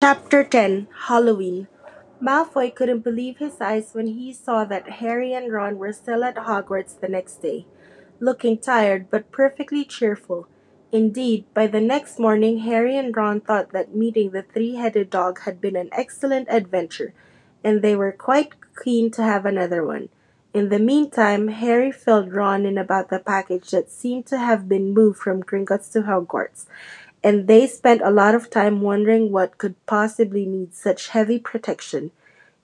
Chapter 10 Halloween Malfoy couldn't believe his eyes when he saw that Harry and Ron were still at Hogwarts the next day, looking tired but perfectly cheerful. Indeed, by the next morning Harry and Ron thought that meeting the three-headed dog had been an excellent adventure, and they were quite keen to have another one. In the meantime, Harry filled Ron in about the package that seemed to have been moved from Gringotts to Hogwarts and they spent a lot of time wondering what could possibly need such heavy protection.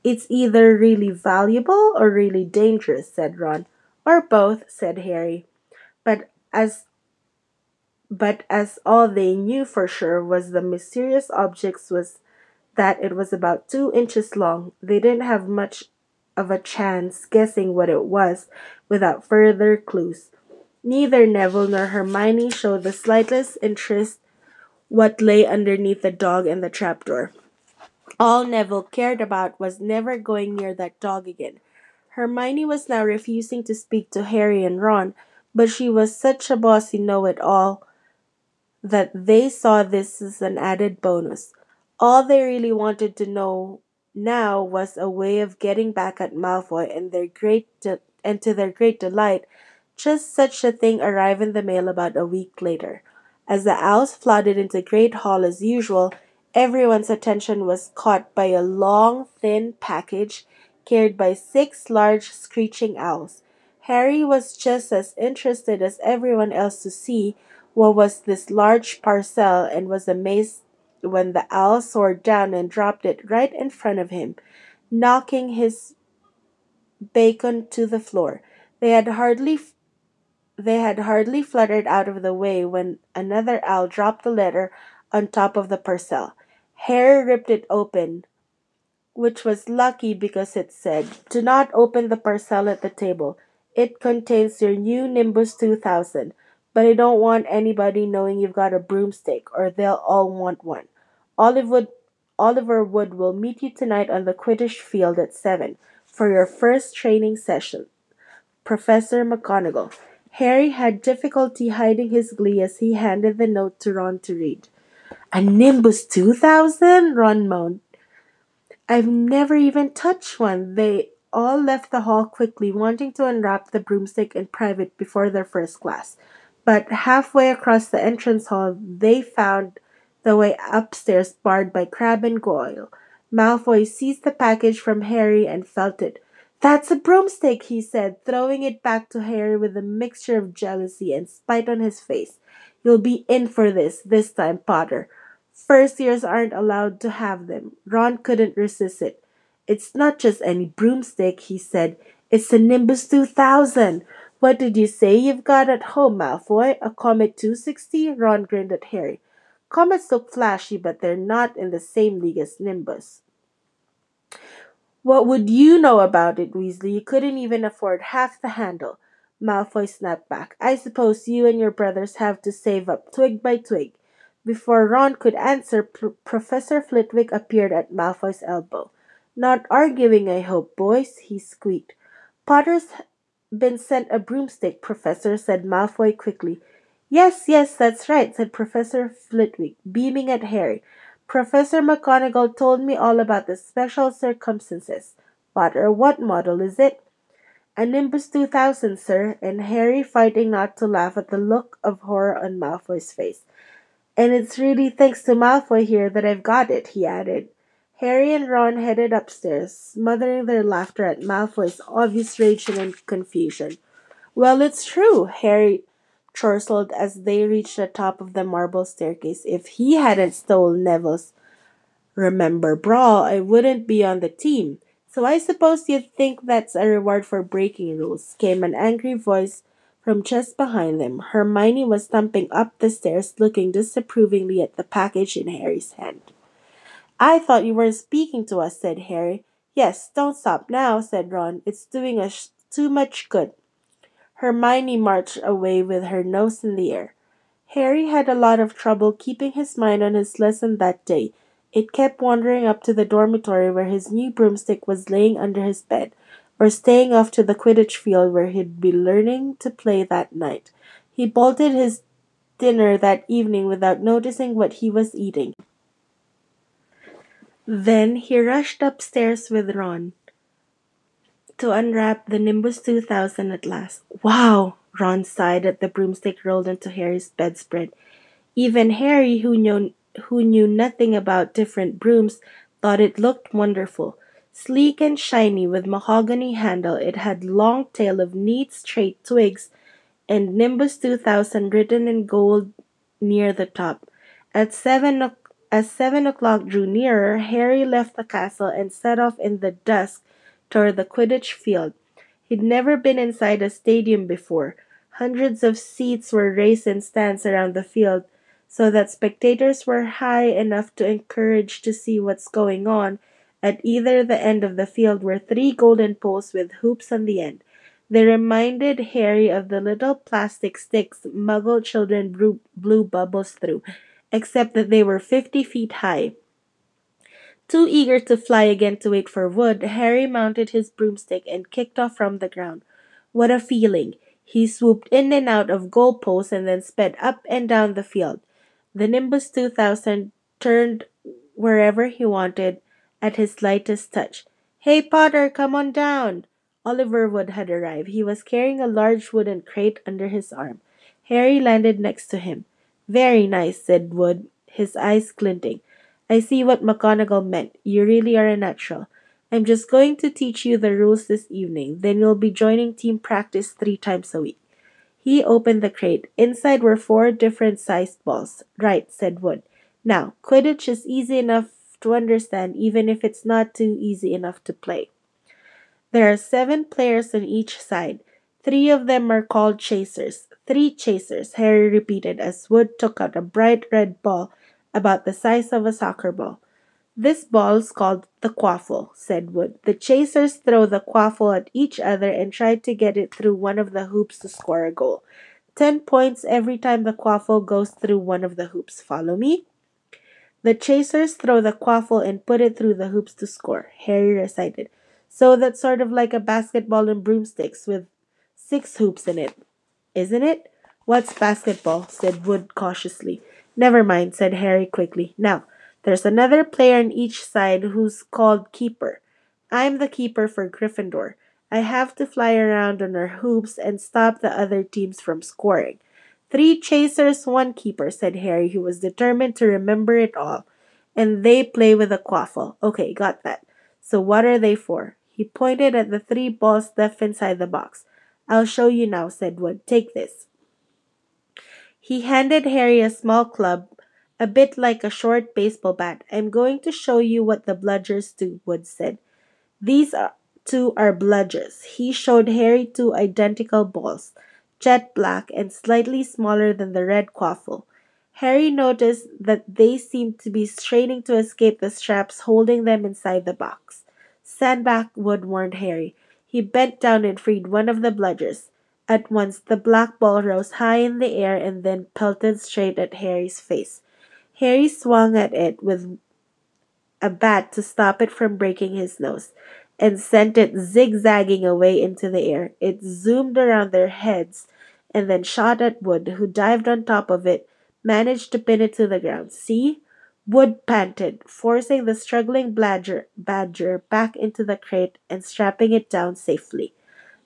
It's either really valuable or really dangerous, said Ron. Or both, said Harry. But as but as all they knew for sure was the mysterious object was that it was about two inches long, they didn't have much of a chance guessing what it was without further clues. Neither Neville nor Hermione showed the slightest interest what lay underneath the dog and the trapdoor. All Neville cared about was never going near that dog again. Hermione was now refusing to speak to Harry and Ron, but she was such a bossy know-it-all that they saw this as an added bonus. All they really wanted to know now was a way of getting back at Malfoy, and their great de- and to their great delight, just such a thing arrived in the mail about a week later. As the owls flooded into the Great Hall as usual, everyone's attention was caught by a long, thin package carried by six large screeching owls. Harry was just as interested as everyone else to see what was this large parcel and was amazed when the owl soared down and dropped it right in front of him, knocking his bacon to the floor. They had hardly they had hardly fluttered out of the way when another owl dropped the letter on top of the parcel. Harry ripped it open, which was lucky because it said, Do not open the parcel at the table. It contains your new Nimbus 2000, but I don't want anybody knowing you've got a broomstick, or they'll all want one. Oliver Wood, Oliver Wood will meet you tonight on the Quidditch field at 7 for your first training session. Professor McGonagall. Harry had difficulty hiding his glee as he handed the note to Ron to read. A Nimbus 2000? Ron moaned. I've never even touched one. They all left the hall quickly, wanting to unwrap the broomstick in private before their first class. But halfway across the entrance hall, they found the way upstairs barred by Crabbe and Goyle. Malfoy seized the package from Harry and felt it. That's a broomstick, he said, throwing it back to Harry with a mixture of jealousy and spite on his face. You'll be in for this, this time, Potter. First years aren't allowed to have them. Ron couldn't resist it. It's not just any broomstick, he said. It's a Nimbus 2000. What did you say you've got at home, Malfoy? A Comet 260? Ron grinned at Harry. Comets look flashy, but they're not in the same league as Nimbus. What would you know about it, Weasley? You couldn't even afford half the handle. Malfoy snapped back. I suppose you and your brothers have to save up twig by twig. Before Ron could answer, P- Professor Flitwick appeared at Malfoy's elbow. Not arguing, I hope, boys, he squeaked. Potter's been sent a broomstick, Professor, said Malfoy quickly. Yes, yes, that's right, said Professor Flitwick, beaming at Harry. Professor McGonagall told me all about the special circumstances. Potter, what model is it? A Nimbus 2000, sir, and Harry fighting not to laugh at the look of horror on Malfoy's face. And it's really thanks to Malfoy here that I've got it, he added. Harry and Ron headed upstairs, smothering their laughter at Malfoy's obvious rage and confusion. Well, it's true, Harry chortled as they reached the top of the marble staircase. If he hadn't stolen Neville's Remembrall, I wouldn't be on the team. So I suppose you'd think that's a reward for breaking rules, came an angry voice from just behind them. Hermione was stumping up the stairs, looking disapprovingly at the package in Harry's hand. I thought you weren't speaking to us, said Harry. Yes, don't stop now, said Ron. It's doing us too much good. Hermione marched away with her nose in the air. Harry had a lot of trouble keeping his mind on his lesson that day. It kept wandering up to the dormitory where his new broomstick was laying under his bed, or staying off to the Quidditch field where he'd be learning to play that night. He bolted his dinner that evening without noticing what he was eating. Then he rushed upstairs with Ron to unwrap the Nimbus 2000 at last. Wow! Ron sighed as the broomstick rolled into Harry's bedspread. Even Harry, who knew, who knew nothing about different brooms, thought it looked wonderful. Sleek and shiny with mahogany handle, it had long tail of neat straight twigs and Nimbus 2000 written in gold near the top. At seven as seven o'clock drew nearer, Harry left the castle and set off in the dusk toward the Quidditch field. He'd never been inside a stadium before. Hundreds of seats were raised in stands around the field so that spectators were high enough to encourage to see what's going on. At either the end of the field were three golden poles with hoops on the end. They reminded Harry of the little plastic sticks Muggle children blew, blew bubbles through, except that they were fifty feet high. Too eager to fly again to wait for wood, Harry mounted his broomstick and kicked off from the ground. What a feeling! He swooped in and out of goal posts and then sped up and down the field. The Nimbus 2000 turned wherever he wanted at his lightest touch. Hey, Potter, come on down! Oliver Wood had arrived. He was carrying a large wooden crate under his arm. Harry landed next to him. Very nice, said Wood, his eyes glinting. I see what McGonagall meant. You really are a natural. I'm just going to teach you the rules this evening. Then you'll be joining team practice three times a week. He opened the crate. Inside were four different sized balls. Right, said Wood. Now, Quidditch is easy enough to understand, even if it's not too easy enough to play. There are seven players on each side. Three of them are called chasers. Three chasers, Harry repeated as Wood took out a bright red ball about the size of a soccer ball. This ball's called the quaffle, said Wood. The chasers throw the quaffle at each other and try to get it through one of the hoops to score a goal. Ten points every time the quaffle goes through one of the hoops. Follow me? The chasers throw the quaffle and put it through the hoops to score, Harry recited. So that's sort of like a basketball and broomsticks with six hoops in it, isn't it? What's basketball? said Wood cautiously. Never mind, said Harry quickly. Now, there's another player on each side who's called keeper. I'm the keeper for Gryffindor. I have to fly around on our hoops and stop the other teams from scoring. Three chasers, one keeper, said Harry, who was determined to remember it all. And they play with a quaffle. Okay, got that. So what are they for? He pointed at the three balls left inside the box. I'll show you now, said Wood. Take this. He handed Harry a small club, a bit like a short baseball bat. I'm going to show you what the bludgers do, Wood said. These two are bludgers. He showed Harry two identical balls, jet black and slightly smaller than the red quaffle. Harry noticed that they seemed to be straining to escape the straps holding them inside the box. Stand back, Wood warned Harry. He bent down and freed one of the bludgers. At once the black ball rose high in the air and then pelted straight at Harry's face. Harry swung at it with a bat to stop it from breaking his nose and sent it zigzagging away into the air. It zoomed around their heads and then shot at Wood, who dived on top of it, managed to pin it to the ground. See? Wood panted, forcing the struggling badger, badger back into the crate and strapping it down safely.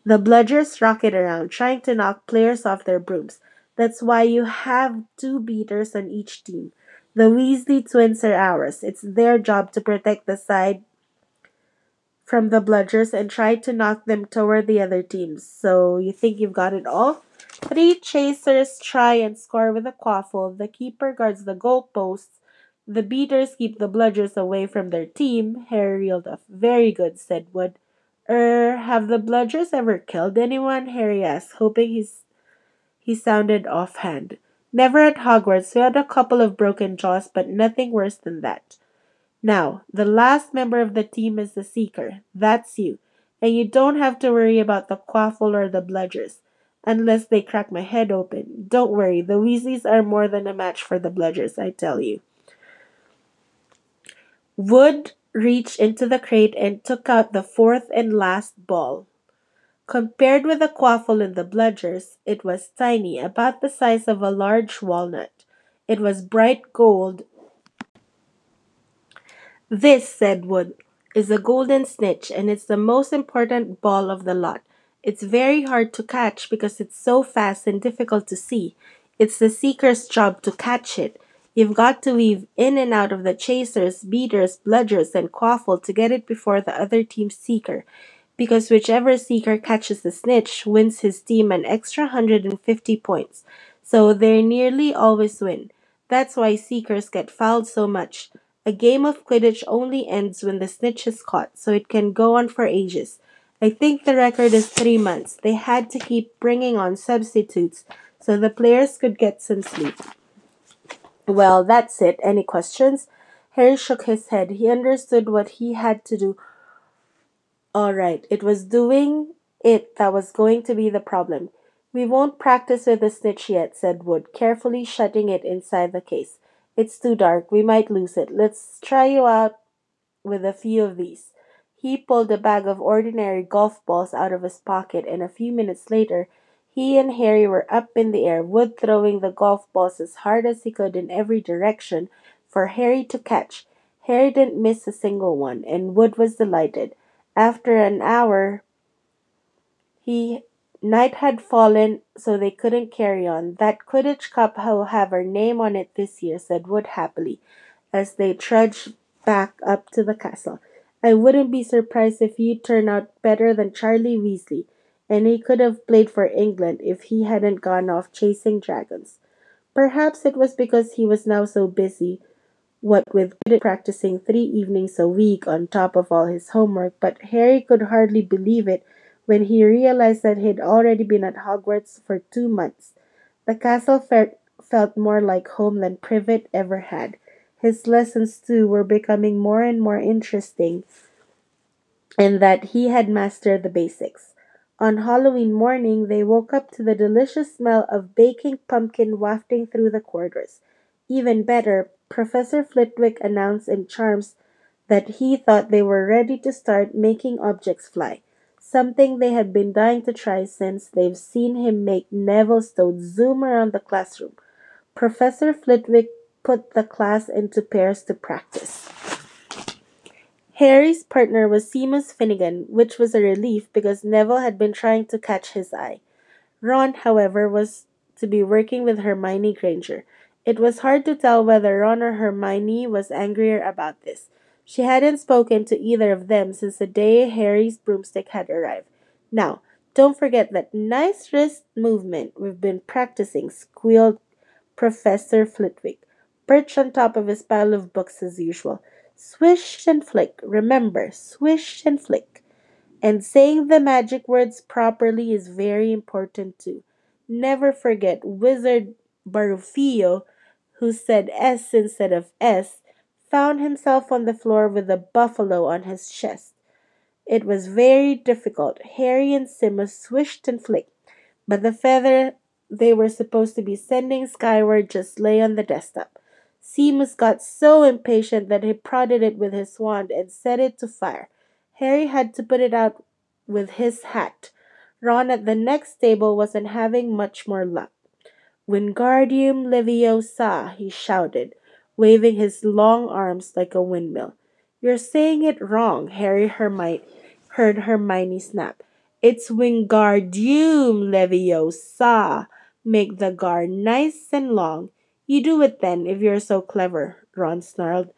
The bludgers rocket around, trying to knock players off their brooms. That's why you have two beaters on each team. The Weasley twins are ours. It's their job to protect the side from the bludgers and try to knock them toward the other teams. So you think you've got it all? Three chasers try and score with a quaffle. The keeper guards the goalposts. The beaters keep the bludgers away from their team. Harry reeled off. Very good, said Wood. Er, have the bludgers ever killed anyone? Harry asked, hoping he's, he sounded offhand. Never at Hogwarts. We had a couple of broken jaws, but nothing worse than that. Now, the last member of the team is the Seeker. That's you. And you don't have to worry about the quaffle or the bludgers. Unless they crack my head open. Don't worry, the Weasleys are more than a match for the bludgers, I tell you. Wood reached into the crate and took out the fourth and last ball. Compared with the quaffle and the bludgers, it was tiny, about the size of a large walnut. It was bright gold This, said Wood, is a golden snitch, and it's the most important ball of the lot. It's very hard to catch because it's so fast and difficult to see. It's the seeker's job to catch it. You've got to weave in and out of the chasers, beaters, bludgers, and quaffle to get it before the other team's seeker, because whichever seeker catches the snitch wins his team an extra 150 points. So they nearly always win. That's why seekers get fouled so much. A game of Quidditch only ends when the snitch is caught, so it can go on for ages. I think the record is three months. They had to keep bringing on substitutes so the players could get some sleep. Well, that's it. Any questions? Harry shook his head. He understood what he had to do. All right, it was doing it that was going to be the problem. We won't practice with the snitch yet, said Wood, carefully shutting it inside the case. It's too dark. We might lose it. Let's try you out with a few of these. He pulled a bag of ordinary golf balls out of his pocket, and a few minutes later, he and Harry were up in the air, Wood throwing the golf balls as hard as he could in every direction for Harry to catch. Harry didn't miss a single one, and Wood was delighted. After an hour, he night had fallen, so they couldn't carry on. That Quidditch Cup will have our name on it this year, said Wood happily, as they trudged back up to the castle. I wouldn't be surprised if you turn out better than Charlie Weasley, and he could have played for England if he hadn't gone off chasing dragons. Perhaps it was because he was now so busy, what with practicing three evenings a week on top of all his homework, but Harry could hardly believe it when he realized that he'd already been at Hogwarts for two months. The castle felt, felt more like home than Privet ever had. His lessons, too, were becoming more and more interesting, and that he had mastered the basics. On Halloween morning, they woke up to the delicious smell of baking pumpkin wafting through the corridors. Even better, Professor Flitwick announced in charms that he thought they were ready to start making objects fly, something they had been dying to try since they've seen him make Neville Toad zoom around the classroom. Professor Flitwick put the class into pairs to practice. Harry's partner was Seamus Finnegan, which was a relief because Neville had been trying to catch his eye. Ron, however, was to be working with Hermione Granger. It was hard to tell whether Ron or Hermione was angrier about this. She hadn't spoken to either of them since the day Harry's broomstick had arrived. Now, don't forget that nice wrist movement we've been practicing, squealed Professor Flitwick, perched on top of his pile of books as usual. Swish and flick. Remember, swish and flick. And saying the magic words properly is very important too. Never forget Wizard Baruffio, who said S instead of S, found himself on the floor with a buffalo on his chest. It was very difficult. Harry and Simma swished and flicked, but the feather they were supposed to be sending skyward just lay on the desktop. Seamus got so impatient that he prodded it with his wand and set it to fire. Harry had to put it out with his hat. Ron at the next table wasn't having much more luck. Wingardium Leviosa, he shouted, waving his long arms like a windmill. You're saying it wrong, Harry Hermione heard Hermione snap. It's Wingardium Leviosa. Make the gar nice and long. You do it then, if you're so clever, Ron snarled.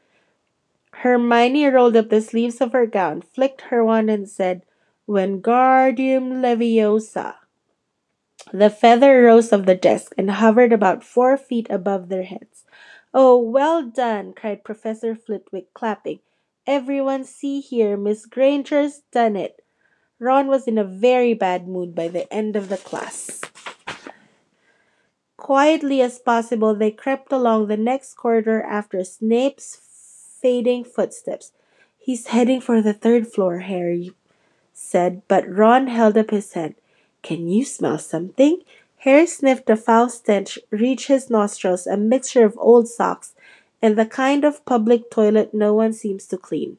Hermione rolled up the sleeves of her gown, flicked her wand, and said, Wingardium Leviosa. The feather rose off the desk and hovered about four feet above their heads. Oh, well done, cried Professor Flitwick, clapping. Everyone see here, Miss Granger's done it. Ron was in a very bad mood by the end of the class. Quietly as possible, they crept along the next corridor after Snape's fading footsteps. He's heading for the third floor, Harry said, but Ron held up his hand. Can you smell something? Harry sniffed a foul stench reach his nostrils, a mixture of old socks and the kind of public toilet no one seems to clean.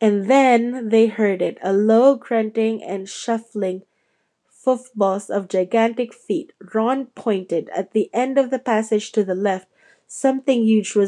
And then they heard it, a low grunting and shuffling footfalls of gigantic feet. Ron pointed. At the end of the passage to the left, something huge was